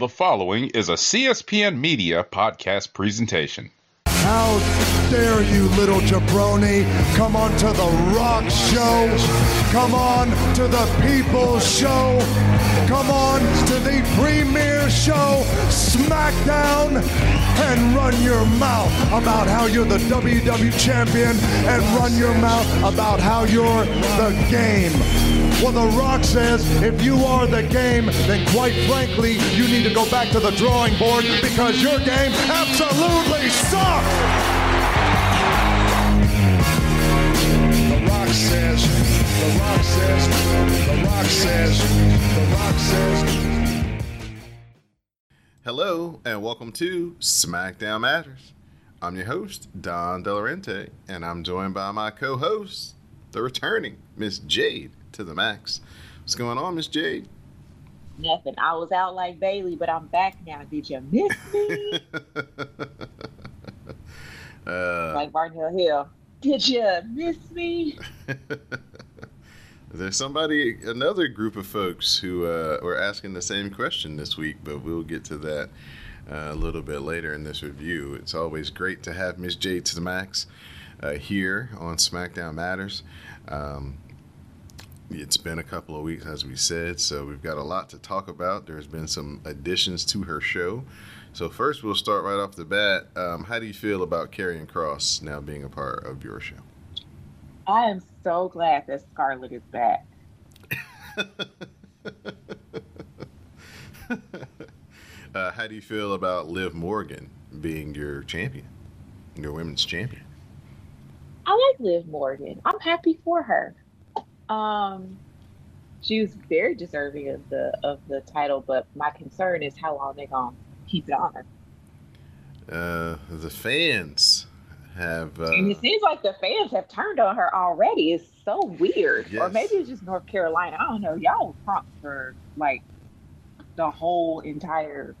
The following is a CSPN Media podcast presentation. How dare you, little jabroni, come on to the rock show, come on to the people's show, come on to the premiere show, SmackDown, and run your mouth about how you're the WWE champion and run your mouth about how you're the game. Well, The Rock says if you are the game, then quite frankly, you need to go back to the drawing board because your game absolutely sucks. The Rock says, The Rock says, The Rock says, The Rock says. Hello and welcome to SmackDown Matters. I'm your host, Don Delarente, and I'm joined by my co-host, the returning Miss Jade to the max. What's going on, Miss Jade? Nothing. I was out like Bayley, but I'm back now. Did you miss me? uh, like Barnhill Hill. Did you miss me? there's somebody, another group of folks who uh, were asking the same question this week, but we'll get to that uh, a little bit later in this review. It's always great to have Miss Jade to the max uh, here on SmackDown Matters. Um, it's been a couple of weeks, as we said, so we've got a lot to talk about. There's been some additions to her show. So first, we'll start right off the bat. Um, how do you feel about Karrion Kross now being a part of your show? I am so glad that Scarlett is back. uh, how do you feel about Liv Morgan being your champion, your women's champion? I like Liv Morgan. I'm happy for her. Um, she was very deserving of the of the title, but my concern is how long they're gonna keep it on her. Uh, the fans have. Uh, and it seems like the fans have turned on her already. It's so weird. Yes. Or maybe it's just North Carolina. I don't know. Y'all were prompt for like the whole entire.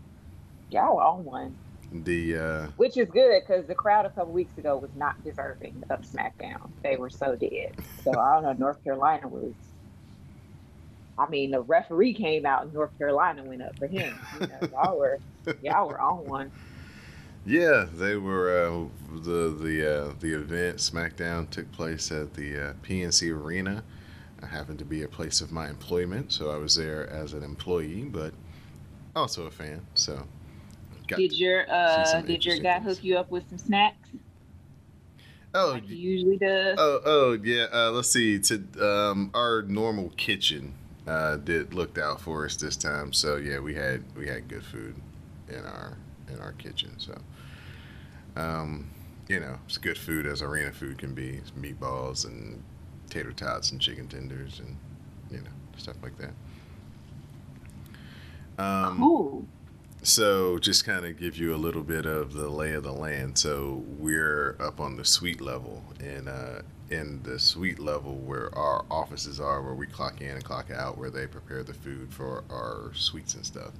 Y'all were on one. The uh, Which is good because the crowd a couple weeks ago was not deserving of SmackDown. They were so dead. So I don't know. North Carolina was. I mean, the referee came out and North Carolina went up for him. You know, y'all were y'all were on one. Yeah, they were uh, the the uh, the event SmackDown took place at the uh, PNC Arena. I happened to be a place of my employment, so I was there as an employee, but also a fan. So, got Did your uh did your guy things. hook you up with some snacks Oh, like he usually does? oh, oh, yeah. Uh, let's see. To um, our normal kitchen uh, did looked out for us this time. So yeah, we had we had good food in our in our kitchen. So, um, you know, it's good food as arena food can be. It's meatballs and tater tots and chicken tenders and you know stuff like that. Um, cool. So, just kind of give you a little bit of the lay of the land. So, we're up on the suite level, and uh, in the suite level where our offices are, where we clock in and clock out, where they prepare the food for our suites and stuff.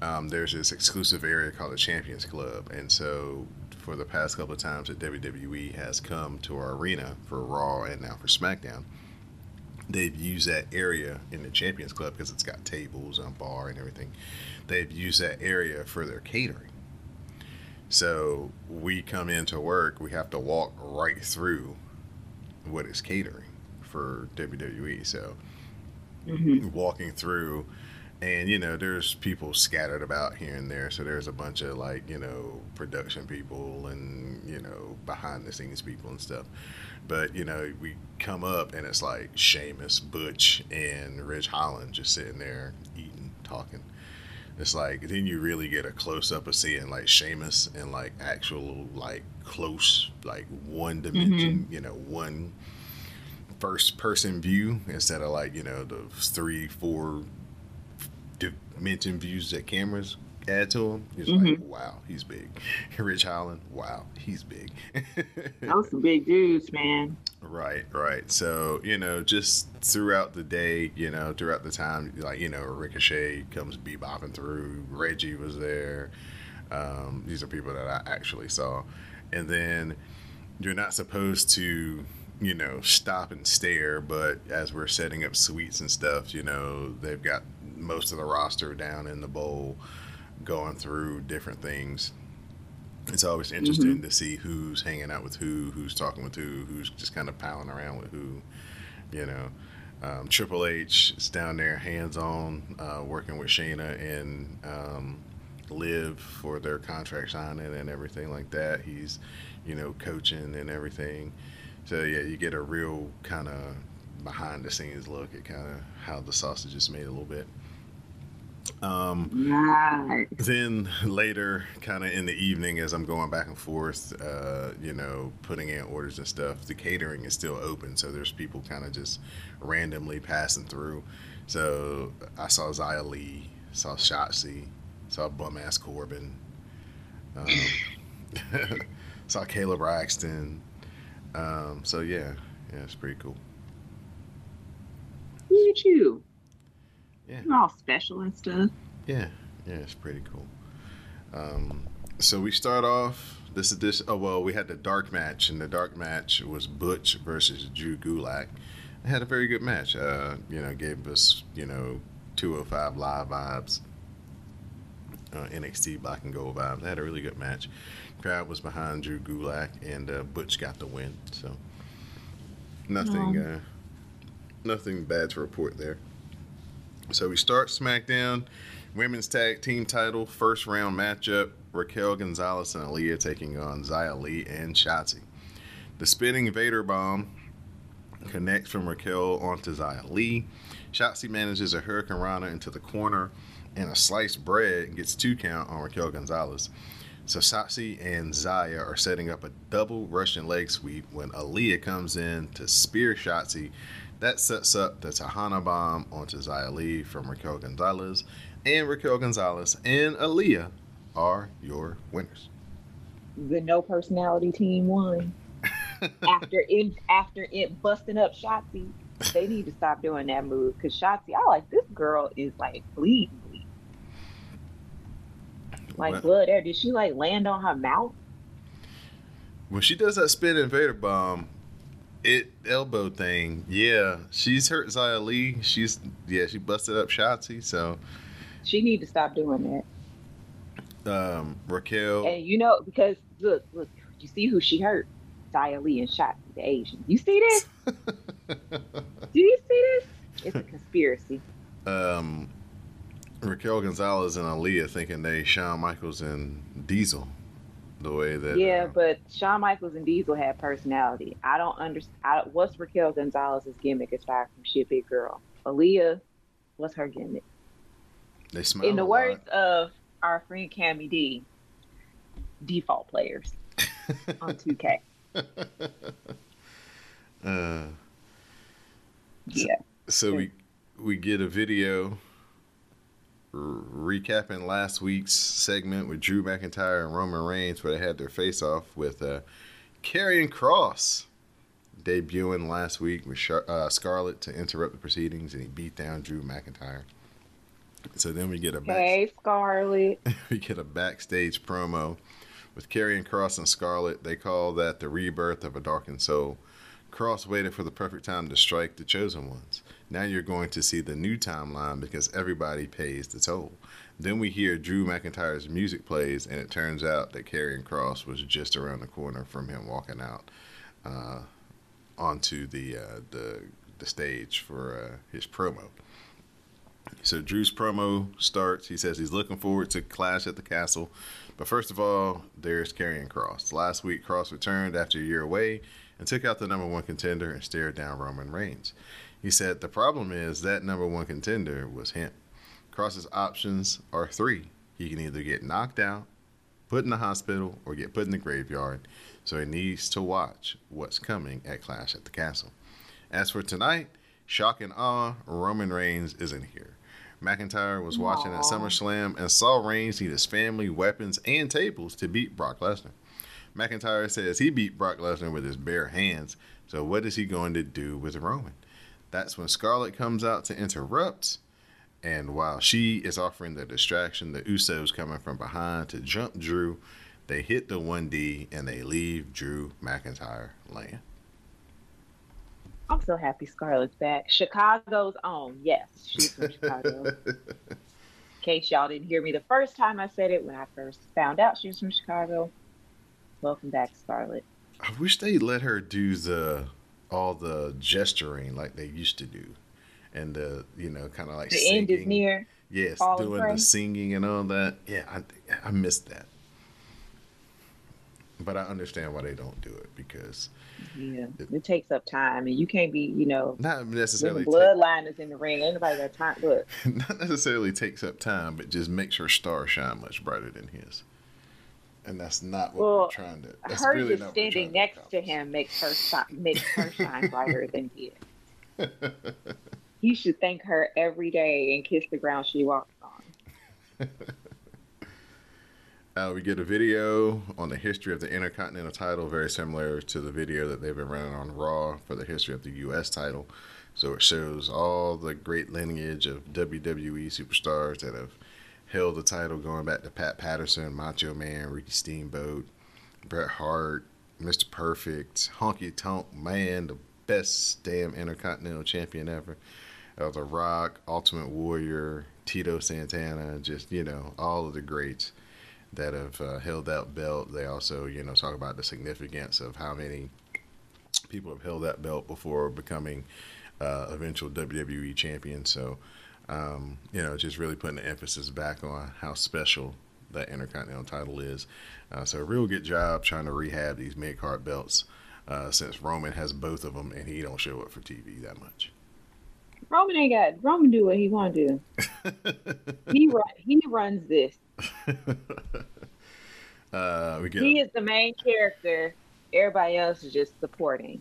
Um, there's this exclusive area called the Champions Club, and so for the past couple of times that WWE has come to our arena for Raw and now for SmackDown, they've used that area in the Champions Club because it's got tables and bar and everything. They've used that area for their catering. So we come into work, we have to walk right through what is catering for WWE. So Mhm. walking through and you know there's people scattered about here and there so there's a bunch of like you know production people and you know behind the scenes people and stuff but you know we come up and it's like Sheamus, Butch, and Ridge Holland just sitting there eating, talking. It's like then you really get a close up of seeing like Sheamus and like actual like close like one dimension, mm-hmm. you know, one first person view instead of like you know the three four dimension views that cameras add to him. He's like, mm-hmm. wow, he's big. Ridge Holland, wow, he's big. Those some big dudes, man. Right, right. So, you know, just throughout the day, you know, throughout the time, like, you know, Ricochet comes bebopping through, Reggie was there. Um, these are people that I actually saw. And then you're not supposed to, you know, stop and stare, but as we're setting up suites and stuff, you know, they've got most of the roster down in the bowl, going through different things. It's always interesting to see who's hanging out with who, who's talking with who, who's just kind of palling around with who. You know, um, Triple H is down there, hands on, uh, working with Shayna and um, Liv for their contract signing and everything like that. He's, you know, coaching and everything. So yeah, you get a real kind of behind the scenes look at kind of how the sausage is made a little bit. Um, Right. then later, kind of in the evening, as I'm going back and forth, uh, you know, putting in orders and stuff, the catering is still open. So there's people kind of just randomly passing through. So I saw Xia Li, saw Shotzi, saw bum ass Corbin, um, saw Kayla Braxton. Um, so yeah, yeah, it's pretty cool. Look at you. Yeah. All special and stuff. Yeah, yeah, it's pretty cool. Um, so we start off. This is this. Oh well, we had the dark match, and the dark match was Butch versus Drew Gulak. It had a very good match. Uh, you know, gave us you know 205 live vibes, uh, NXT Black and Gold vibes. They had a really good match. Crowd was behind Drew Gulak, and uh, Butch got the win. So nothing, uh, nothing bad to report there. So we start SmackDown, women's tag team title, first round matchup. Raquel Gonzalez and Aaliyah taking on Xia Li and Shotzi. The spinning Vader bomb connects from Raquel onto Xia Li. Shotzi manages a hurricanrana into the corner, and a sliced bread gets two count on Raquel Gonzalez. So Shotzi and Zaya are setting up a double Russian leg sweep when Aaliyah comes in to spear Shotzi. That sets up the Tejana bomb onto Xia Li from Raquel Gonzalez. And Raquel Gonzalez and Aaliyah are your winners. The no personality team won. after it after it busting up Shotzi, they need to stop doing that move because Shotzi, I like this girl is like bleeding, bleeding. like Well- blood there. Did she like land on her mouth? When she does that spin invader bomb, it elbow thing, yeah, she's hurt Xia Li. She's yeah, she busted up Shotzi. So She need to stop doing that. um, Raquel, And you know because look, look, you see who she hurt? Xia Li and Shotzi, the Asian. You see this? Do you see this? It's a conspiracy. um, Raquel Gonzalez and Aaliyah thinking they Shawn Michaels and Diesel, the way that Yeah, uh, but Shawn Michaels and Diesel had personality. I don't understand. What's Raquel Gonzalez's gimmick aside from shit big girl? Aaliyah, what's her gimmick? they smell. In the words lot. of our friend Cammy D, default players on 2K. uh, Yeah. So we we get a video recapping last week's segment with Drew McIntyre and Roman Reigns, where they had their face off with uh, Karrion Kross debuting last week with Char- uh, Scarlett to interrupt the proceedings, and he beat down Drew McIntyre. So then we get a back- Hey, Scarlett. we get a backstage promo with Karrion Kross and Scarlett. They call that the rebirth of a darkened soul. Kross waited for the perfect time to strike the chosen ones. Now you're going to see the new timeline because everybody pays the toll. Then we hear Drew McIntyre's music plays, and it turns out that Karrion Kross was just around the corner from him walking out uh, onto the uh, the the stage for uh, his promo. So Drew's promo starts. He says he's looking forward to Clash at the Castle. But first of all, there's Karrion Kross. Last week, Kross returned after a year away and took out the number one contender and stared down Roman Reigns. He said the problem is that number one contender was him. Kross's options are three. He can either get knocked out, put in the hospital, or get put in the graveyard. So he needs to watch what's coming at Clash at the Castle. As for tonight, shock and awe, Roman Reigns isn't here. McIntyre was watching at Aw. SummerSlam and saw Reigns need his family, weapons, and tables to beat Brock Lesnar. McIntyre says he beat Brock Lesnar with his bare hands, so what is he going to do with Roman? That's when Scarlett comes out to interrupt, and while she is offering the distraction, the Usos coming from behind to jump Drew. They hit the 1D and they leave Drew McIntyre laying. I'm so happy Scarlett's back. Chicago's own. Yes, she's from Chicago. In case y'all didn't hear me the first time I said it when I first found out she was from Chicago. Welcome back, Scarlett. I wish they let her do the all the gesturing like they used to do, and the you know kind of like The singing. end is near. Yes, and doing the singing and all that. Yeah, I I missed that, but I understand why they don't do it because Yeah, it takes up time, and you can't be, you know, not necessarily bloodline is in the ring. Ain't nobody got time. Look, not necessarily takes up time, but just makes her star shine much brighter than his. And that's not what Well, we're trying to. That's her really just not what we're standing to next to him makes her shi- makes her shine brighter than he is. You should thank her every day and kiss the ground she walks on. Uh, we get a video on the history of the Intercontinental title, very similar to the video that they've been running on Raw for the history of the U.S. title. So it shows all the great lineage of WWE superstars that have held the title, going back to Pat Patterson, Macho Man, Ricky Steamboat, Bret Hart, Mr. Perfect, Honky Tonk Man, the best damn Intercontinental champion ever. Uh, the Rock, Ultimate Warrior, Tito Santana, just, you know, all of the greats that have uh, held that belt. They also, you know, talk about the significance of how many people have held that belt before becoming uh, eventual WWE champions. So, um, you know, just really putting the emphasis back on how special that Intercontinental title is. Uh, so, a real good job trying to rehab these mid card belts. Uh, since Roman has both of them and he don't show up for TV that much. Roman ain't got Roman do what he want to do. He run, he runs this. uh, we get He is the main character. Everybody else is just supporting.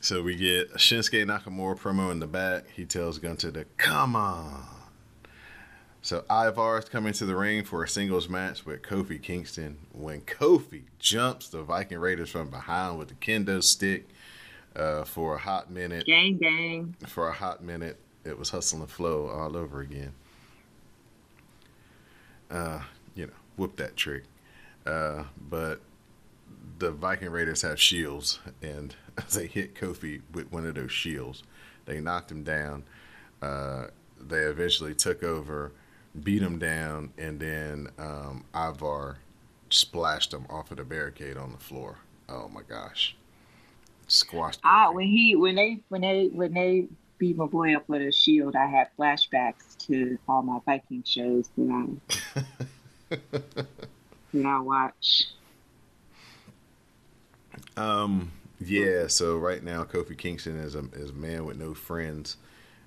So we get Shinsuke Nakamura promo in the back. He tells Gunther to come on. So Ivar is coming to the ring for a singles match with Kofi Kingston. When Kofi jumps the Viking Raiders from behind with the kendo stick uh, for a hot minute, Gang, gang. for a hot minute, it was hustle and flow all over again. Uh, you know, whoop that trick. Uh, but the Viking Raiders have shields, and they hit Kofi with one of those shields. They knocked him down. Uh, they eventually took over, beat him down, and then um, Ivar splashed him off of the barricade on the floor. Oh my gosh! Squashed. Ah, when he when they when they when they beat my boy up with a shield, I had flashbacks to all my Viking shows that I that I watch. Um. Yeah. So right now, Kofi Kingston is a is a man with no friends.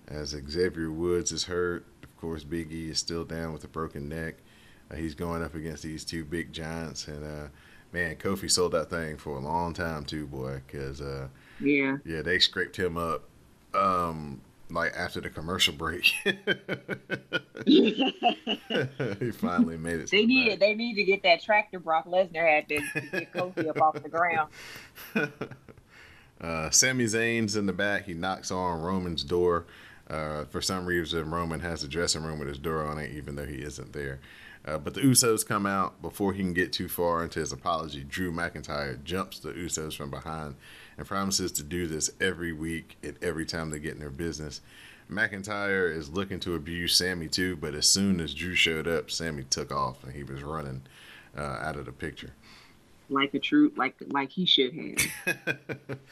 As Xavier Woods is hurt, of course, Big E is still down with a broken neck. Uh, he's going up against these two big giants, and uh, man, Kofi sold that thing for a long time too, boy. Because uh, Yeah. yeah, they scraped him up. Um, like after the commercial break, he finally made it. They the need back. they need to get that tractor Brock Lesnar had to, to get Kofi up off the ground. Uh, Sami Zayn's in the back. He knocks on Roman's door. Uh, for some reason, Roman has the dressing room with his door on it, even though he isn't there. Uh, but the Usos come out before he can get too far into his apology. Drew McIntyre jumps the Usos from behind and promises to do this every week and every time they get in their business. McIntyre is looking to abuse Sami too, but as soon as Drew showed up, Sami took off and he was running uh, out of the picture. Like a true like like he should have.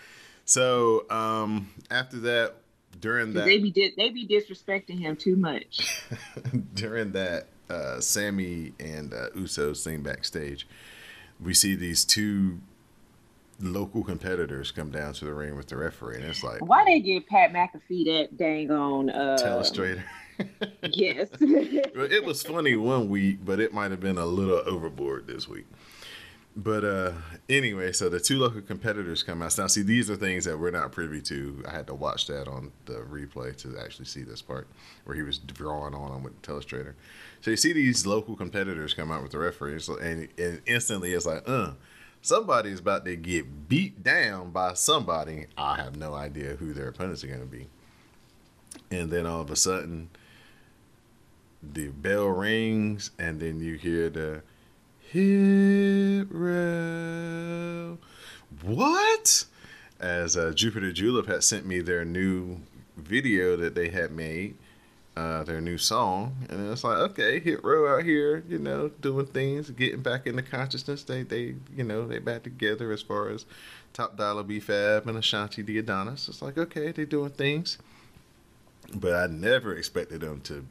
So um, after that, during that, They be di- they be disrespecting him too much. during that, uh, Sami and uh, Usos sing backstage. We see these two local competitors come down to the ring with the referee, and it's like Why they give Pat McAfee that dang on uh telestrator. Yes. Well, it was funny one week, but it might have been a little overboard this week. But uh, anyway, so the two local competitors come out. Now, see, these are things that we're not privy to. I had to watch that on the replay to actually see this part where he was drawing on them with the telestrator. So you see these local competitors come out with the referees, and, and instantly it's like, uh, somebody's about to get beat down by somebody. I have no idea who their opponents are going to be. And then all of a sudden, the bell rings, and then you hear the hit row. What? as uh, Jupiter Julep had sent me their new video that they had made, uh, their new song, and it's like, okay, Hit Row out here, you know, doing things, getting back into consciousness. They, they, you know, they back together as far as Top Dollar, B Fab, and Ashanti the Adonis. It's like, okay, they doing things, but I never expected them to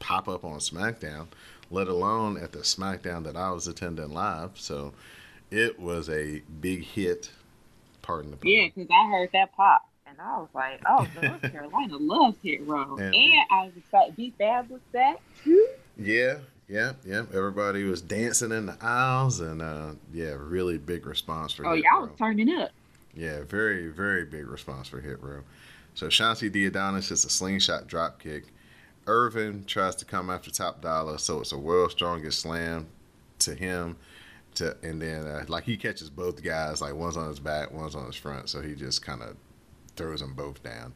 pop up on SmackDown, let alone at the SmackDown that I was attending live. So it was a big hit. Pardon the pun. Yeah, because I heard that pop. And I was like, oh, North Carolina loves Hit Row. And- I was excited. B Fab was back too. Yeah, yeah, yeah. Everybody was dancing in the aisles, and uh, yeah, really big response for. Oh, Hit y'all Row. was turning up. Yeah, very, very big response for Hit Row. So Shanti D Adonis is a slingshot drop kick. Irvin tries to come after Top Dollar, so it's a world strongest slam to him. To and then uh, like he catches both guys, like one's on his back, one's on his front, so he just kind of throws them both down.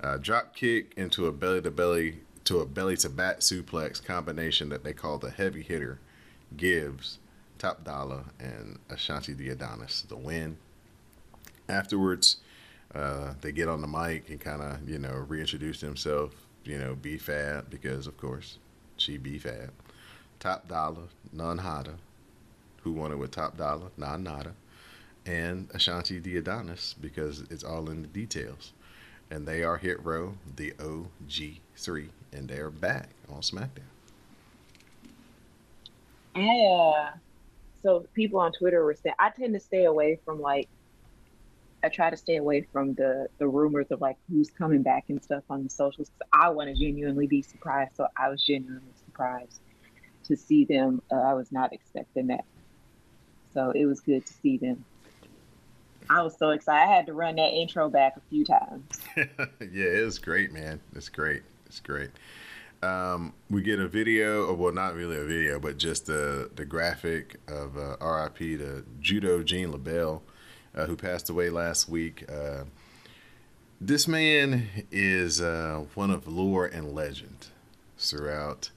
Uh, drop kick into a belly to belly to a belly to bat suplex combination that they call the heavy hitter gives Top Dollar and Ashanti the Adonis the win. Afterwards, uh, they get on the mic and kind of you know reintroduce themselves. You know, B Fab because of course she B Fab. Top Dollar, None hotter. who won it with Top Dollar, Non Nada, and Ashanti the Adonis because it's all in the details. And they are Hit Row, the OG3, and they're back on SmackDown. Yeah. So people on Twitter were saying I tend to stay away from like I try to stay away from the the rumors of like who's coming back and stuff on the socials. 'cause I want to genuinely be surprised. So I was genuinely surprised to see them. Uh, I was not expecting that. So it was good to see them. I was so excited. I had to run that intro back a few times. yeah, it's great, man. It's great. It's great. Um, we get a video, or well, not really a video, but just the the graphic of uh, R.I.P. to Judo Gene LeBell, uh, who passed away last week. Uh, this man is uh, one of lore and legend throughout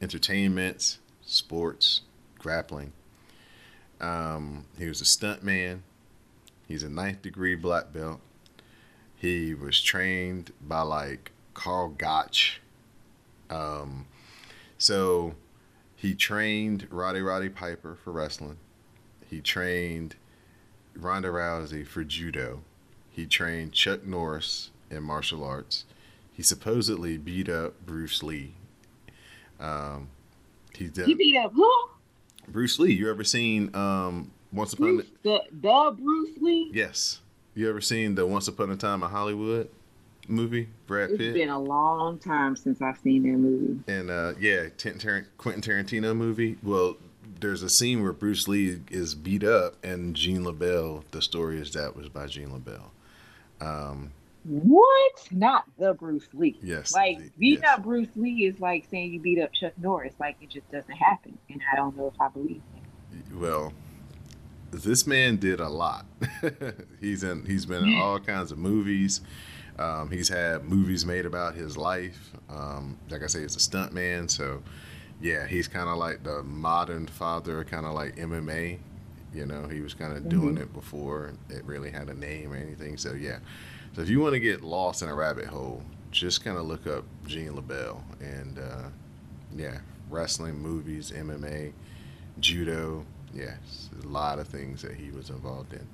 entertainment, sports, grappling. Um, he was a stunt man. He's a ninth degree black belt. He was trained by like Karl Gotch. Um, so he trained Roddy Roddy Piper for wrestling. He trained Ronda Rousey for judo. He trained Chuck Norris in martial arts. He supposedly beat up Bruce Lee. Um, he You beat up who? Bruce Lee. You ever seen um, Once Upon Bruce, the the Bruce Lee. Yes. You ever seen the Once Upon a Time in Hollywood movie? Brad Pitt. It's been a long time since I've seen that movie. and uh, yeah, Quentin Tarantino movie. Well, there's a scene where Bruce Lee is beat up, and Gene LeBell. The story is that was by Gene LeBell. Um, What? Not the Bruce Lee. yes. Like beating yes. up Bruce Lee is like saying you beat up Chuck Norris. Like it just doesn't happen, and I don't know if I believe it. Well, this man did a lot. he's in. He's been in all kinds of movies. Um, he's had movies made about his life. Um, like I say, he's a stunt man. So, yeah, he's kind of like the modern father, kind of like MMA. You know, he was kind of doing it before it really had a name or anything. So, yeah. So, if you want to get lost in a rabbit hole, just kind of look up Gene LeBell and, uh, yeah, wrestling, movies, MMA, judo. Yes, a lot of things that he was involved in.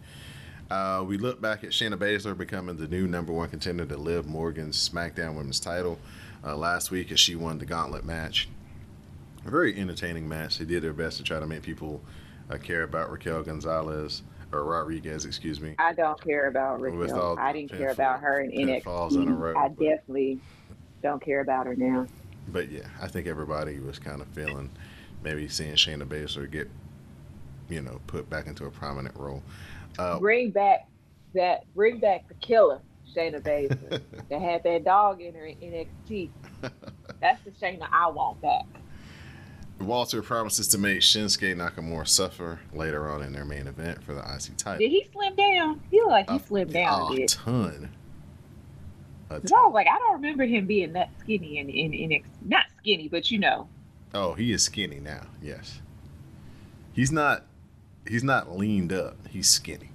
Uh, we look back at Shayna Baszler becoming the new number one contender to Liv Morgan's SmackDown Women's title uh, last week as she won the gauntlet match. A very entertaining match. They did their best to try to make people uh, care about Raquel Gonzalez or Rodriguez, excuse me. I don't care about Raquel. I didn't care about her in pinfalls in a NXT. row, I but- definitely don't care about her now. But yeah, I think everybody was kind of feeling maybe seeing Shayna Baszler get, you know, put back into a prominent role. Uh, Bring back that. Bring back the killer, Shayna Baszler, that had that dog in her in NXT. That's the Shayna I want back. Walter promises to make Shinsuke Nakamura suffer later on in their main event for the IC title. Did he slim down? He looked like he slimmed down a a bit. ton. A I was like, I don't remember him being that skinny in in NXT. Not skinny, but you know. Oh, he is skinny now. Yes, he's not. He's not leaned up. He's skinny.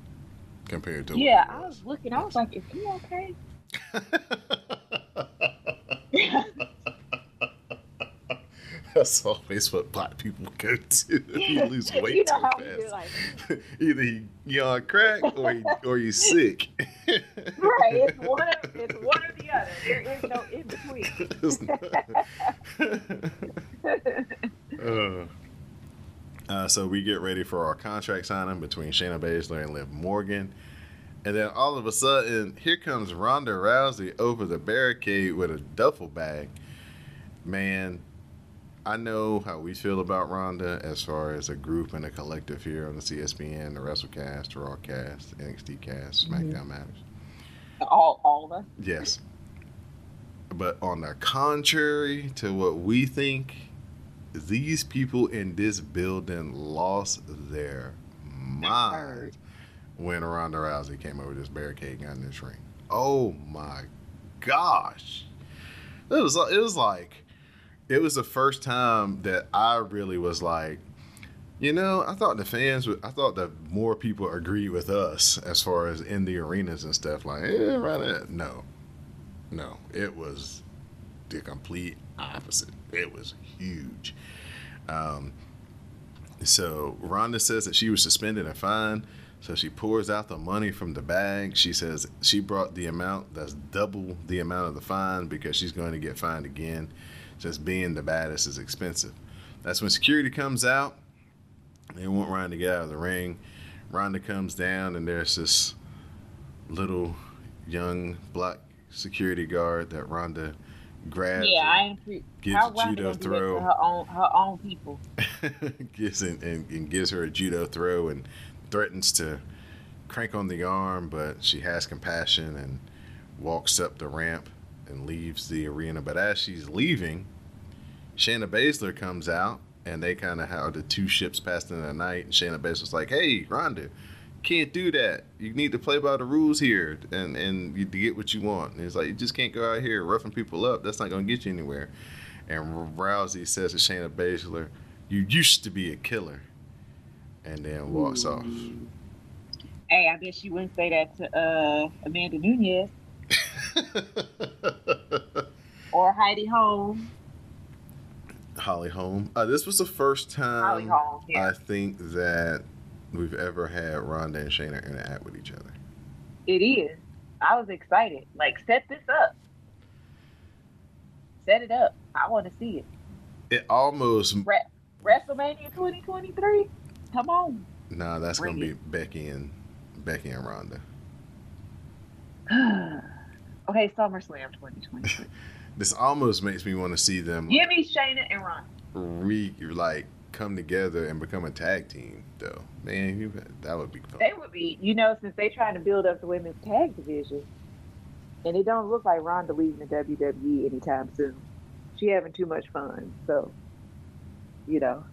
compared to Yeah, I was looking. I was like, is he okay? That's always what black people go to. you lose weight you too know do, fast. like, Either he you on crack or he, or you sick. right? It's one, of, it's one or the other. There is no in between. Uh, uh, so we get ready for our contract signing between Shayna Baszler and Liv Morgan. And then all of a sudden, here comes Ronda Rousey over the barricade with a duffel bag. Man, I know how we feel about Ronda as far as a group and a collective here on the CSPN, the WrestleCast, the Rawcast, NXT Cast, SmackDown Matters. all, all of us. Yes. But on the contrary to what we think, these people in this building lost their mind when Ronda Rousey came over this barricade and got in this ring. Oh my gosh. It was it was like it was the first time that I really was like, you know, I thought the fans would I thought that more people agreed with us as far as in the arenas and stuff like, eh, right at no. No, it was the complete opposite. It was huge. Um, so Ronda says that she was suspended and fined. So she pours out the money from the bag. She says she brought the amount that's double the amount of the fine because she's going to get fined again. Just being the baddest is expensive. That's when security comes out. They want Ronda to get out of the ring. Ronda comes down, and there's this little young black security guard that Ronda grabs. Yeah, I ain't pre- gives how judo gonna do that throw. to her own her own people. gives and, and, and gives her a judo throw and threatens to crank on the arm, but she has compassion and walks up the ramp and leaves the arena. But as she's leaving, Shayna Baszler comes out and they kind of have the two ships passed in the night. And Shayna Baszler's like, "Hey, Ronda, can't do that. You need to play by the rules here, and and you get what you want." And it's like you just can't go out here roughing people up. That's not gonna get you anywhere. And Rousey says to Shayna Baszler, "You used to be a killer," and then walks off. Hey, I guess you wouldn't say that to uh, Amanda Nunes or Heidi Holm. Holly Holm. Uh, this was the first time Holm, yeah. I think that we've ever had Ronda and Shayna interact with each other. It is. I was excited. Like, set this up. Set it up. I want to see it. It almost Re- WrestleMania 2023. Come on. nah. That's Bring gonna be Becky and Becky and Ronda. okay, SummerSlam 2023. This almost makes me want to see them Give me Shayna and Ron. re like come together and become a tag team. Though, man, you, that would be fun. They would be, you know, since they're trying to build up the women's tag division, and it don't look like Ronda leaving the WWE anytime soon. She having too much fun, so you know,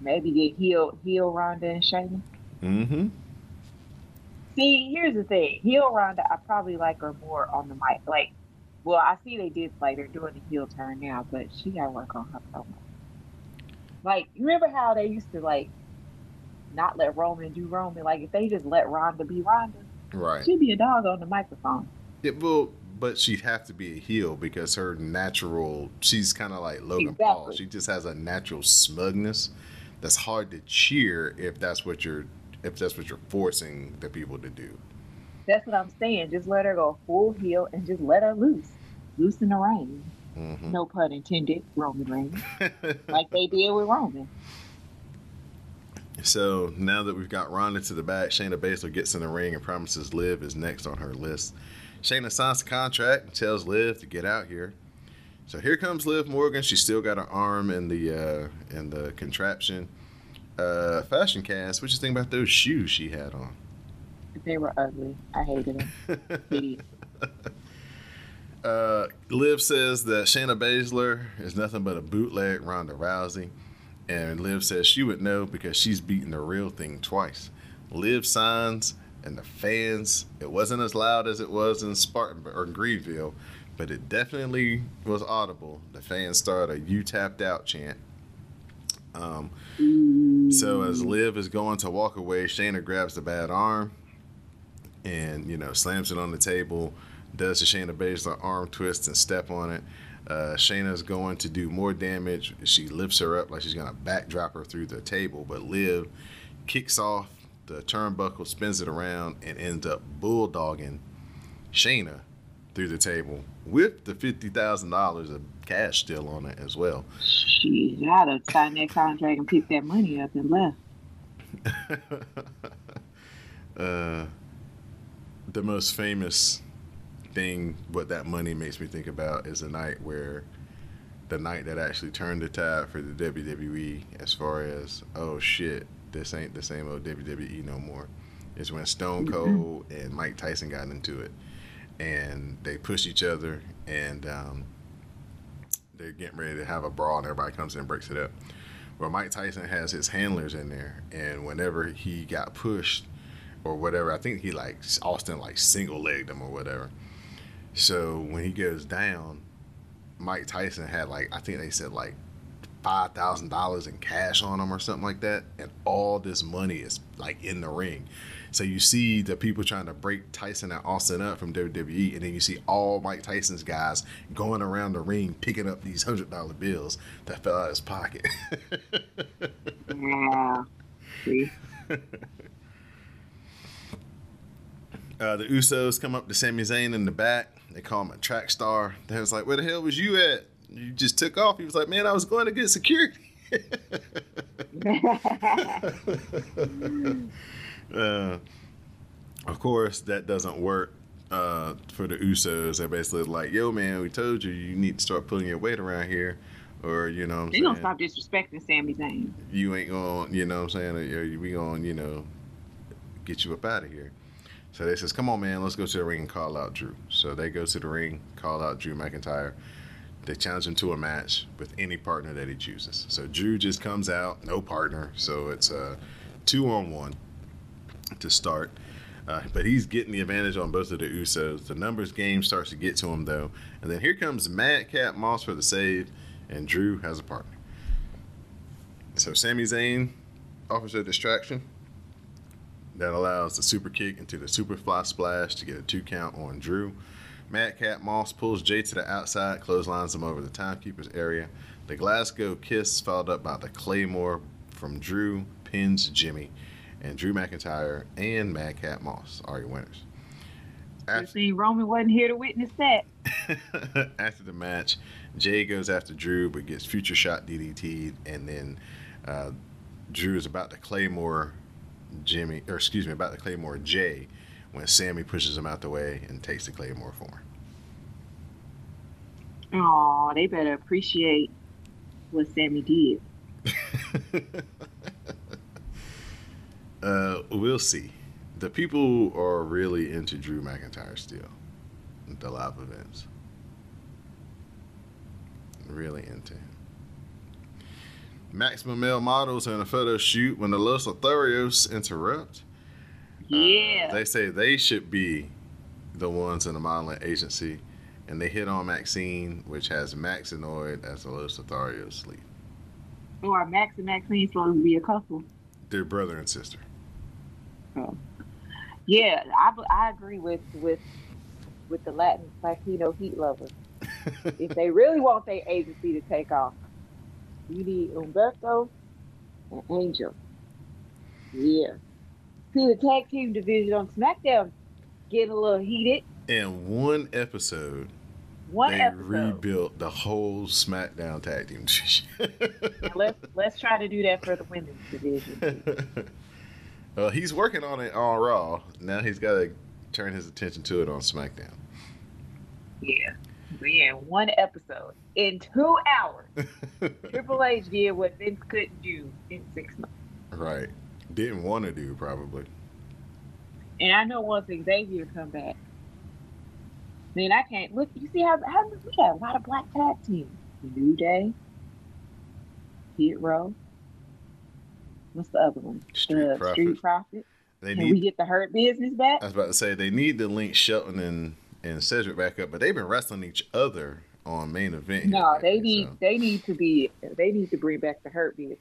maybe get heel heel Ronda and Shayna. Mm-hmm. See, here's the thing: heel Ronda, I probably like her more on the mic. Like, well, I see they did like they're doing the heel turn now, but she gotta work on her promo. Like, you remember how they used to like not let Roman do Roman? Like, if they just let Ronda be Ronda, Right. she'd be a dog on the microphone. It will, but she'd have to be a heel because her natural, she's kind of like Logan Paul. She just has a natural smugness that's hard to cheer if that's what you're, if that's what you're forcing the people to do. That's what I'm saying. Just let her go full heel and just let her loose, loose in the ring. Mhm. No pun intended, Roman Reigns, like they did with Roman. So now that we've got Ronda to the back, Shayna Baszler gets in the ring and promises Liv is next on her list. Shayna signs the contract and tells Liv to get out here. So here comes Liv Morgan. She's still got her arm in the uh, in the contraption. Uh, fashion cast. What you think about those shoes she had on? They were ugly. I hated them. Uh, Liv says that Shayna Baszler is nothing but a bootleg Ronda Rousey. And Liv says she would know because she's beaten the real thing twice. Liv signs, and the fans, it wasn't as loud as it was in Spartanburg or Greenville, but it definitely was audible. The fans started a You Tapped Out chant. Um, so as Liv is going to walk away, Shayna grabs the bad arm and you know slams it on the table. Does the Shayna Baszler arm twist and step on it. Uh, Shayna's going to do more damage. She lifts her up like she's gonna backdrop her through the table, but Liv kicks off the turnbuckle, spins it around, and ends up bulldogging Shayna through the table with the fifty thousand dollars of cash still on it as well. She's I'd have signed that contract and picked that money up and left. uh, the most famous thing, what that money makes me think about, is the night where the night that actually turned the tide for the WWE as far as oh shit, this ain't the same old WWE no more. Is when Stone Cold and Mike Tyson got into it, and they pushed each other, and um, they're getting ready to have a brawl, and everybody comes in and breaks it up. Well, Mike Tyson has his handlers in there, and whenever he got pushed or whatever, I think he like Austin like single legged him or whatever. So when he goes down, Mike Tyson had like I think they said like five thousand dollars in cash on him or something like that, and all this money is like in the ring. So you see the people trying to break Tyson and Austin up from WWE, and then you see all Mike Tyson's guys going around the ring picking up these hundred dollar bills that fell out of his pocket. yeah. See? Uh, the Usos come up to Sami Zayn in the back. They call him a track star. They was like, "Where the hell was you at? You just took off." He was like, "Man, I was going to get security." uh, of course, that doesn't work uh, for the Usos. They're basically like, "Yo, man, we told you you need to start putting your weight around here." Or you know, what saying? gonna stop disrespecting Sami Zayn. you ain't gonna, you know what I'm saying? We gonna, you know, get you up out of here. So they says, come on, man, let's go to the ring and call out Drew. So they go to the ring, call out Drew McIntyre. They challenge him to a match with any partner that he chooses. So Drew just comes out, no partner. So it's a two on one to start. Uh, but he's getting the advantage on both of the Usos. The numbers game starts to get to him, though. And then here comes Madcap Moss for the save, and Drew has a partner. So Sami Zayn offers a distraction that allows the super kick into the super fly splash to get a two count on Drew. Madcap Moss pulls Jay to the outside, clotheslines him over the timekeeper's area. The Glasgow kiss followed up by the Claymore from Drew pins Jimmy, and Drew McIntyre and Madcap Moss are your winners. Good thing Roman wasn't here to witness that. after the match, Jay goes after Drew but gets future shock DDT'd, and then uh, Drew is about to Claymore Jimmy, or excuse me, about the Claymore Jay when Sami pushes him out the way and takes the Claymore for him. Oh, they better appreciate what Sami did. uh, we'll see. The people are really into Drew McIntyre still. The live events. Really into him. Maximum male models in a photo shoot when the Los Lotharios interrupt. Yeah. Uh, they say they should be the ones in the modeling agency, and they hit on Maxine, which has Maxinoid as the Los Lotharios sleep. or Max and Maxine supposed to be a couple. They're brother and sister. So, yeah, I, I agree with with with the Latin Latino heat lovers. if they really want their agency to take off, you need Humberto and Angel. Yeah. See the tag team division on SmackDown getting a little heated. In one episode, One they episode. rebuilt the whole SmackDown tag team division. Let's let's try to do that for the women's division. well, he's working on it on Raw. Now he's got to turn his attention to it on SmackDown. Yeah. Yeah, one episode in two hours. Triple H did what Vince couldn't do in six months. right. Didn't want to do probably. And I know once Xavier come back, then I can't look. You see how how we got a lot of black tag teams. New Day, Hit Row. What's the other one? Street the Profits. Street Profit. They Can need. we get the Hurt Business back? I was about to say they need to link Shelton and and Cedric back up, but they've been wrestling each other on main event. No, they need so- they need to be they need to bring back the Hurt Business.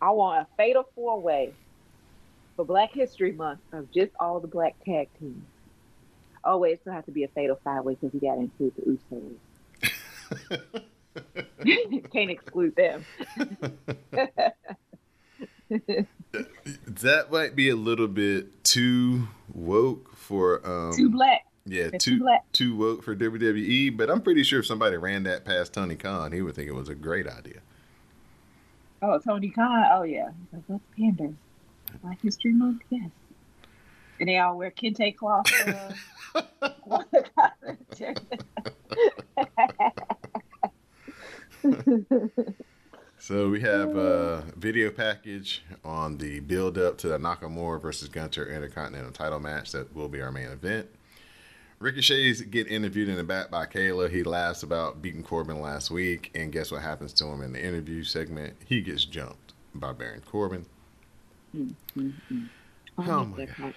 I want a fatal four way for Black History Month of just all the black tag teams. Oh wait, it still has to be a fatal five way because we got to include the Usos. Can't exclude them. that might be a little bit too woke for um Too black. yeah too too black. too woke for WWE, but I'm pretty sure if somebody ran that past Tony Khan, he would think it was a great idea. Oh, Tony Khan. Oh yeah, Like, let's pander. Black History Month, yes. And they all wear kente cloth. Uh, So we have a video package on the build up to the Nakamura versus Gunther Intercontinental title match that will be our main event. Ricochet's get interviewed in the back by Kayla. He laughs about beating Corbin last week, and guess what happens to him in the interview segment? He gets jumped by Baron Corbin. Mm-hmm. Oh my gosh.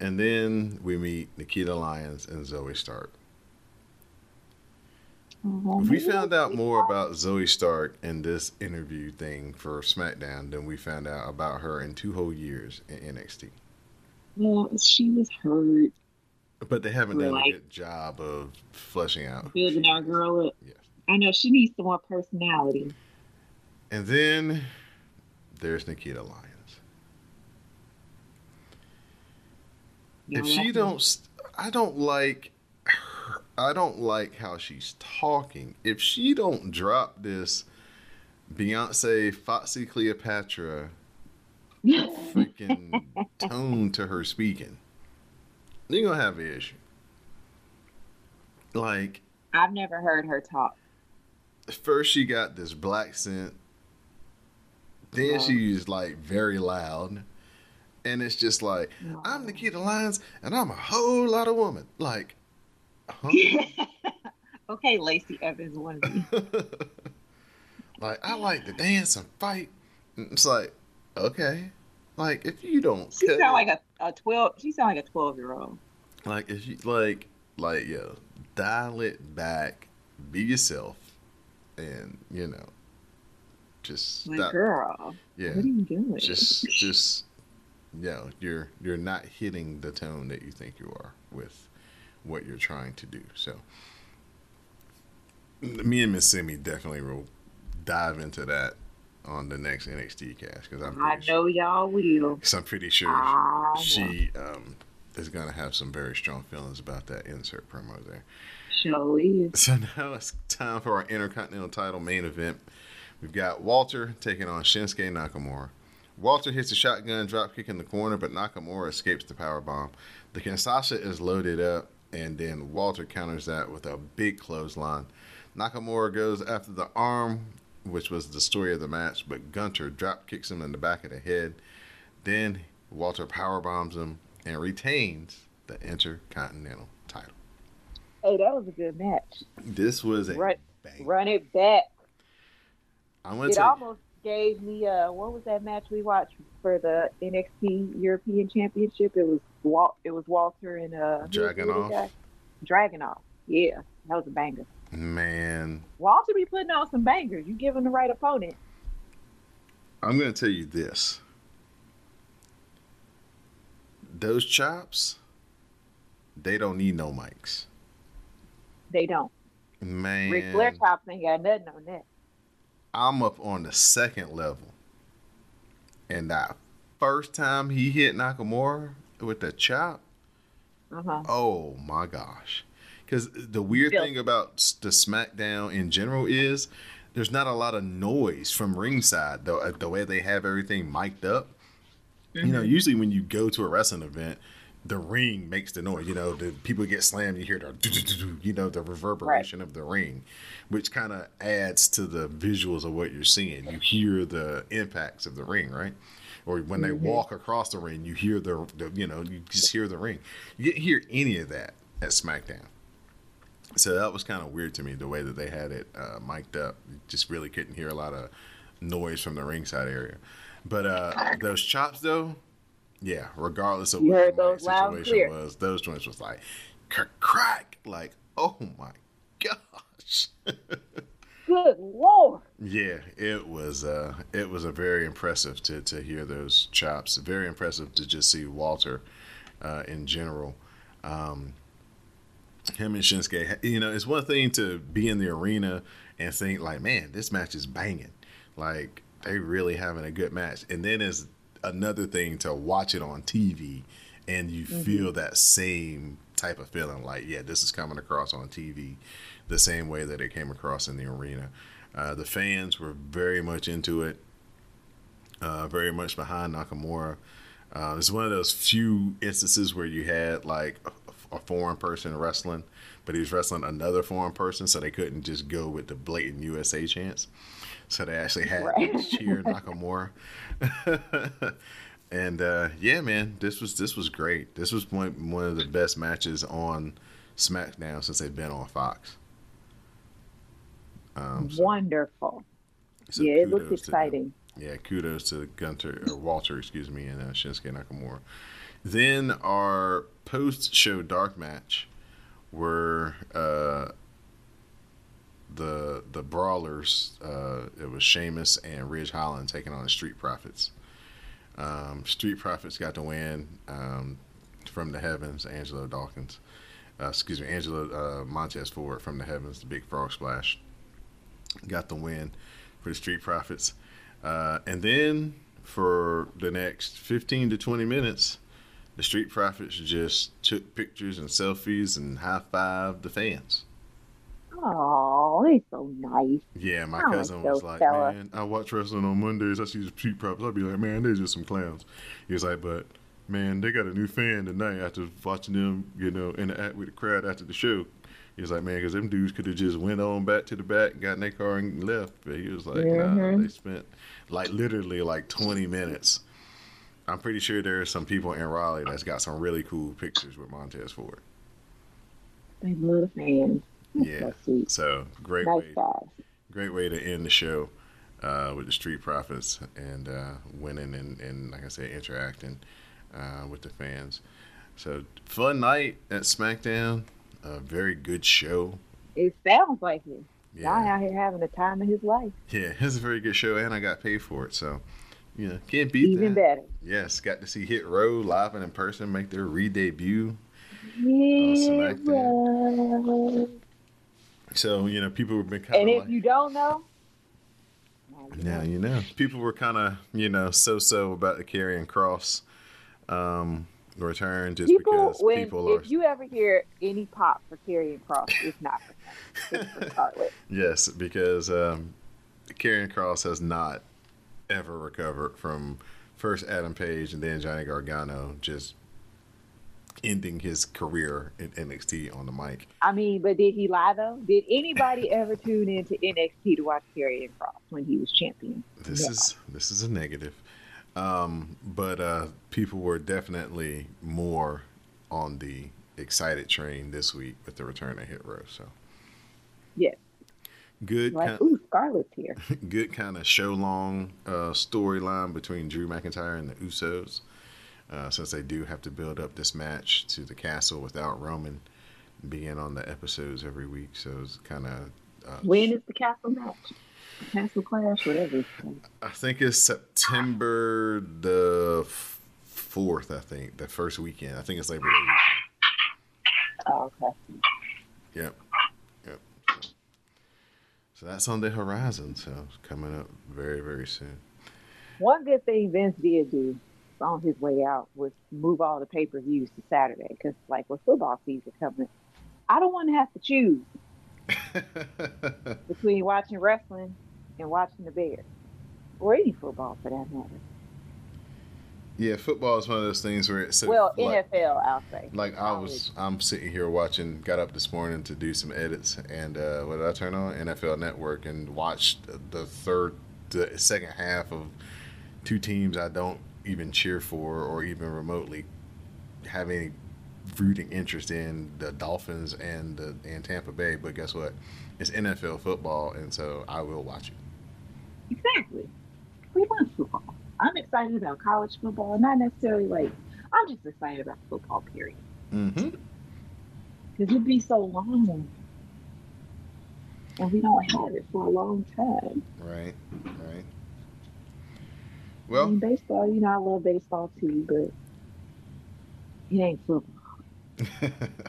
And then we meet Nikita Lyons and Zoey Stark. We found out more about Zoey Stark in this interview thing for SmackDown than we found out about her in two whole years in NXT. Well, she was hurt But they haven't done a good job of fleshing out. building our girl up. Yes. I know she needs some more personality. And then there's Nikita Lyons. Y'all if she don't, I don't like. I don't like how she's talking. If she don't drop this Beyonce, Foxy Cleopatra freaking tone to her speaking, you're gonna have an issue. Like I've never heard her talk. first she got this black scent, then Uh-huh. she's like very loud, and it's just like I'm Nikita Lyons and I'm a whole lot of woman. Like, huh? okay, Lacey Evans one of you. like I like to dance and fight. And It's like, okay, like if you don't, She sound like a, a twelve. She sound like a twelve year old. like if you like, like yo, dial it back, be yourself, and you know, just Like, stop. girl, Yeah, what are you doing? just just you know you're you're not hitting the tone that you think you are with what you're trying to do so me and miss simi definitely will dive into that on the next nxt cast because i'm I pretty sure, know y'all will. Because I'm pretty sure I she um is gonna have some very strong feelings about that insert promo there Show is. so now it's time for our Intercontinental title main event. We've got Walter taking on Shinsuke Nakamura. Walter hits a shotgun dropkick in the corner, but Nakamura escapes the power bomb. The Kinshasa is loaded up, and then Walter counters that with a big clothesline. Nakamura goes after the arm, which was the story of the match, but Gunther drop kicks him in the back of the head. Then Walter power bombs him and retains the Intercontinental title. Hey, that was a good match. This was a Run, bang. run it back. I'm gonna It you, almost gave me uh what was that match we watched for the NXT European Championship? It was Walt it was Walter and uh the Dragunov? Yeah, that was a banger. man. Walter be putting on some bangers. You give him the right opponent. I'm gonna tell you this. Those chops, they don't need no mics. They don't. Man, Ric Flair chops ain't got nothing on that. I'm up on the second level, and that first time he hit Nakamura with the chop, Uh-huh. Oh my gosh. Because the weird Yeah. thing about the SmackDown in general is there's not a lot of noise from ringside, though, uh, the way they have everything mic'd up. You know, usually when you go to a wrestling event, the ring makes the noise. You know, the people get slammed, you hear the, you know, the reverberation of the ring, which kind of adds to the visuals of what you're seeing. You hear the impacts of the ring, right? Or when they walk across the ring, you hear the, the, you know, you just hear the ring. You didn't hear any of that at SmackDown. So that was kind of weird to me, the way that they had it uh, mic'd up. You just really couldn't hear a lot of noise from the ringside area. But uh, those chops, though, yeah, regardless of You what the those loud and situation was, those joints was like crack, crack, like oh my gosh, Good lord. Yeah, it was uh, it was a very impressive to, to hear those chops. Very impressive to just see Walter uh, in general. Um, him and Shinsuke, you know, it's one thing to be in the arena and think like, man, this match is banging, like they really having a good match, and then it's another thing to watch it on TV and you mm-hmm. feel that same type of feeling, like, yeah, this is coming across on TV, the same way that it came across in the arena. Uh, the fans were very much into it, uh, very much behind Nakamura. Uh, it's one of those few instances where you had like a, a, foreign person wrestling, but he was wrestling another foreign person, so they couldn't just go with the blatant USA chants. So they actually had right. cheer Nakamura. and uh, yeah, man, this was this was great. This was one one of the best matches on SmackDown since they've been on Fox. Um, so, Wonderful. So yeah, it looks exciting. Yeah, kudos to Gunther or Walter, excuse me, and uh, Shinsuke Nakamura. Then our post-show dark match were uh, the the brawlers. Uh, it was Sheamus and Ridge Holland taking on the Street Profits. Um, Street Profits got the win um, from the heavens. Angelo Dawkins, uh, excuse me, Angelo uh, Montez Ford from the heavens, the big frog splash got the win for the Street Profits. Uh, and then for the next 15 to 20 minutes, the Street Profits just took pictures and selfies and high fived the fans. Oh, he's so nice. Yeah, my cousin was like, fella. man, I watch wrestling on Mondays. I see the Street props. I'd be like, man, they're just some clowns. He was like, but man, they got a new fan tonight after watching them, you know, interact with the crowd after the show. He was like, man, because them dudes could have just went on back to the back, got in their car and left. But he was like, mm-hmm. nah, they spent like literally like 20 minutes. I'm pretty sure there are some people in Raleigh that's got some really cool pictures with Montez Ford. They love the fans. Yeah. So, great nice way, guys. great way to end the show uh, with the Street Profits and uh, winning and, and, like I said, interacting uh, with the fans. So fun night at SmackDown a very good show. It sounds like it. Yeah. Guy out here having the time of his life. Yeah, it's a very good show, and I got paid for it, so you know can't beat Even that. better. Yes, got to see Hit Row live and in person make their re-debut. Yeah. So you know, people have been kind of. And if like, you don't know. Now you know. People were kind of, you know, so-so about the Karrion Kross um, return just people, because when, people are. If you ever hear any pop for Karrion Kross, it's not for, it's for yes, because um, Karrion Kross has not ever recovered from first Adam Page and then Johnny Gargano just ending his career in NXT on the mic. I mean, but did he lie though? Did anybody ever tune into NXT to watch Karrion Kross when he was champion? This no. is this is a negative. Um, but uh, people were definitely more on the excited train this week with the return of Hit Row. So, yes, good. Like, kind, ooh, Scarlett's here. Good kind of show long uh, storyline between Drew McIntyre and the Usos, uh, since they do have to build up this match to the castle without Roman being on the episodes every week. So it's kind of. Uh, when is the castle match? Castle Clash, whatever. I think it's September the fourth. I think the first weekend. I think it's Labor Day weekend. Oh, okay. Yep. Yep. So, so that's on the horizon. So it's coming up very, very soon. One good thing Vince did do on his way out was move all the pay per views to Saturday because, like, with football season coming, I don't want to have to choose between watching wrestling and watching the Bears, or any football for that matter. Yeah, football is one of those things where it's well like, NFL. I'll say. Like I was, I'm sitting here watching. Got up this morning to do some edits, and uh, what did I turn on? NFL Network and watched the third, the second half of two teams I don't even cheer for or even remotely have any rooting interest in the Dolphins and the and Tampa Bay. But guess what? It's NFL football, and so I will watch it. Exactly. We want football. I'm excited about college football, not necessarily like I'm just excited about football. Period. Mm-hmm. Because it'd be so long. and we don't have it for a long time. Right, right. I Well, mean, baseball, you know, I love baseball too, but it ain't football.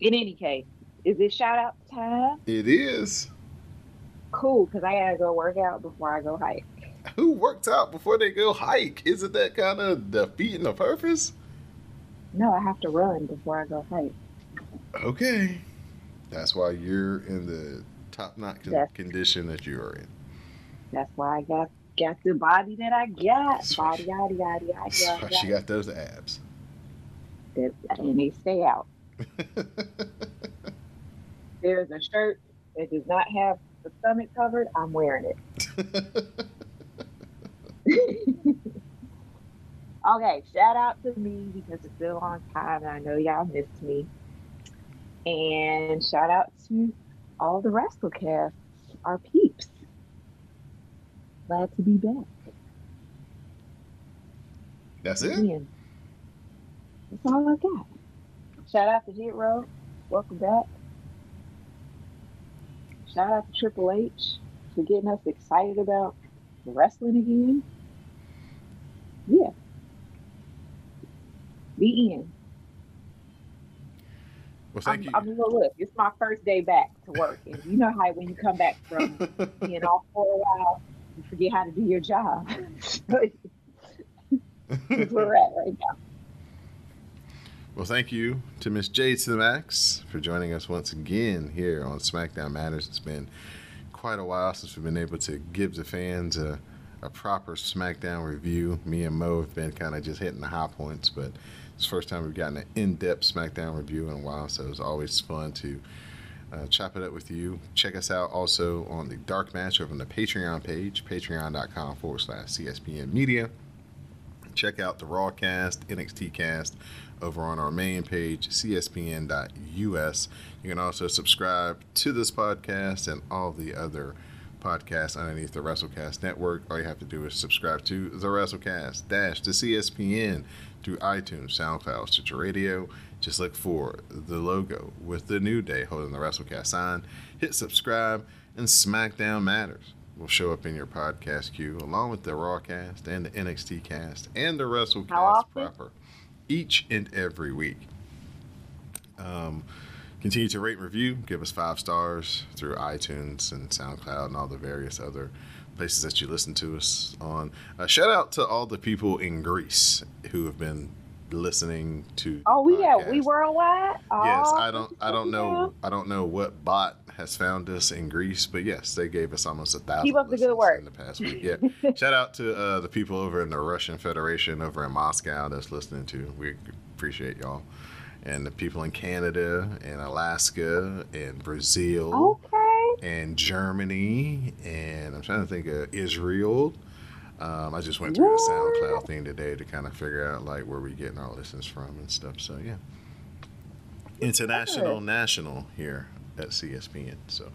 In any case, is it shout out time? it is. Cool, because I gotta go work out before I go hike. Who works out before they go hike? Isn't that kind of defeating the purpose? No, I have to run before I go hike. Okay. That's why you're in the top notch con- condition that you are in. That's why I got got the body that I got. Body, yada, yada, yada, yada. she got those abs. And they stay out. There's a shirt that does not have the stomach covered. I'm wearing it. okay, shout out to me because it's been a long time and I know y'all missed me. And shout out to all the WrestleCasts, our peeps. Glad to be back. That's it? Again. That's all I got. Shout out to Hit Row. Welcome back. Shout out to Triple H for getting us excited about wrestling again. Yeah. The end. Well, thank I'm, you. I mean, well, look, it's my first day back to work. And you know how when you come back from being off for a while, you forget how to do your job. That's where we're at right now. Well, thank you to Miss Jade to the Max for joining us once again here on SmackDown Matters. It's been quite a while since we've been able to give the fans a, a proper SmackDown review. Me and Mo have been kind of just hitting the high points, but it's the first time we've gotten an in-depth SmackDown review in a while, so it's always fun to uh, chop it up with you. Check us out also on the Dark Match over on the Patreon page, patreon.com forward slash CSPN Media. Check out the Rawcast, NXT Cast over on our main page, cspn.us. You can also subscribe to this podcast and all the other podcasts underneath the WrestleCast network. All you have to do is subscribe to the WrestleCast dash to CSPN through iTunes, SoundCloud, Stitcher Radio. Just look for the logo with the New Day holding the WrestleCast sign. Hit subscribe, and SmackDown Matters will show up in your podcast queue along with the Rawcast and the NXT Cast and the WrestleCast proper each and every week. Um, continue to rate and review. Give us five stars through iTunes and SoundCloud and all the various other places that you listen to us on. Uh, shout out to all the people in Greece who have been listening to. Oh, we have we podcast. worldwide. Yes, Oh, I don't. I don't know. I don't know what bot has found us in Greece, but yes, they gave us almost a thousand. Keep up the good work. in the past week. Yeah, shout out to uh, the people over in the Russian Federation over in Moscow that's listening to. We appreciate y'all, and the people in Canada and Alaska and Brazil Okay. and Germany and I'm trying to think of Israel. Um, I just went through the SoundCloud thing today to kind of figure out like where we're getting our listens from and stuff. So yeah, international, Good. national here at CSPN. So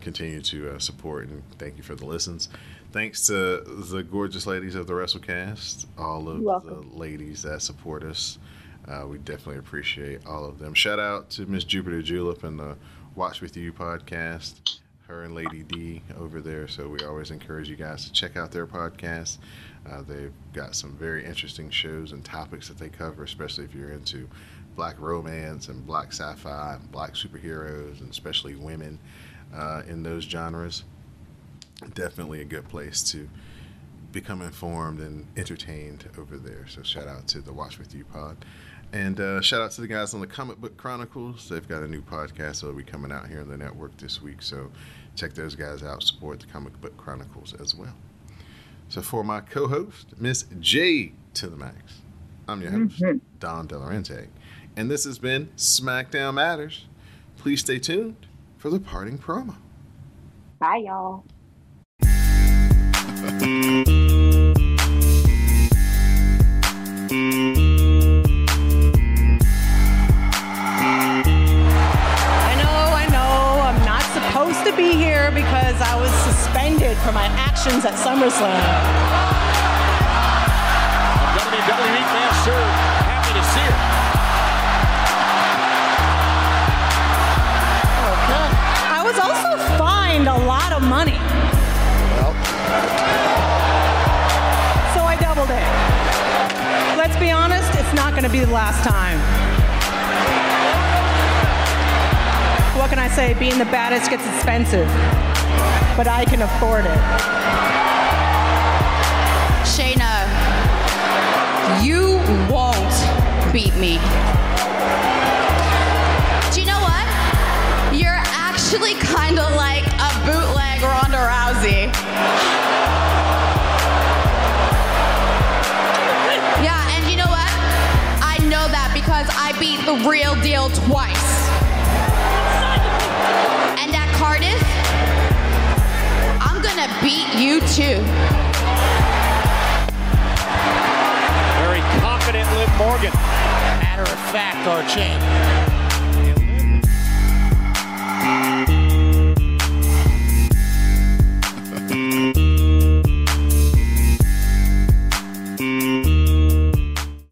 continue to uh, support and thank you for the listens. Thanks to the gorgeous ladies of the WrestleCast, all of the ladies that support us. Uh, we definitely appreciate all of them. Shout out to Miss Jupiter Julep and the Watch With You podcast, her and Lady D over there. So we always encourage you guys to check out their podcast. Uh, they've got some very interesting shows and topics that they cover, especially if you're into black romance and black sci-fi and black superheroes and especially women uh, in those genres. Definitely a good place to become informed and entertained over there. So shout out to the Watch With You pod. And uh, shout out to the guys on the Comic Book Chronicles. They've got a new podcast that'll be coming out here on the network this week. So check those guys out. Support the Comic Book Chronicles as well. So for my co-host, Miss J to the Max, I'm your host, Mhm. Don Delarente. And this has been SmackDown Matters. Please stay tuned for the parting promo. Bye, y'all. for my actions at SummerSlam. WWE fans sure happy to see it. Okay. I was also fined a lot of money. Well. So I doubled it. Let's be honest, it's not going to be the last time. What can I say? Being the baddest gets expensive but I can afford it. Shayna, you won't beat me. Do you know what? You're actually kind of like a bootleg Ronda Rousey. Yeah, and you know what? I know that because I beat the real deal twice. Gonna beat you too. Very confident Liv Morgan. Matter of fact, our champ.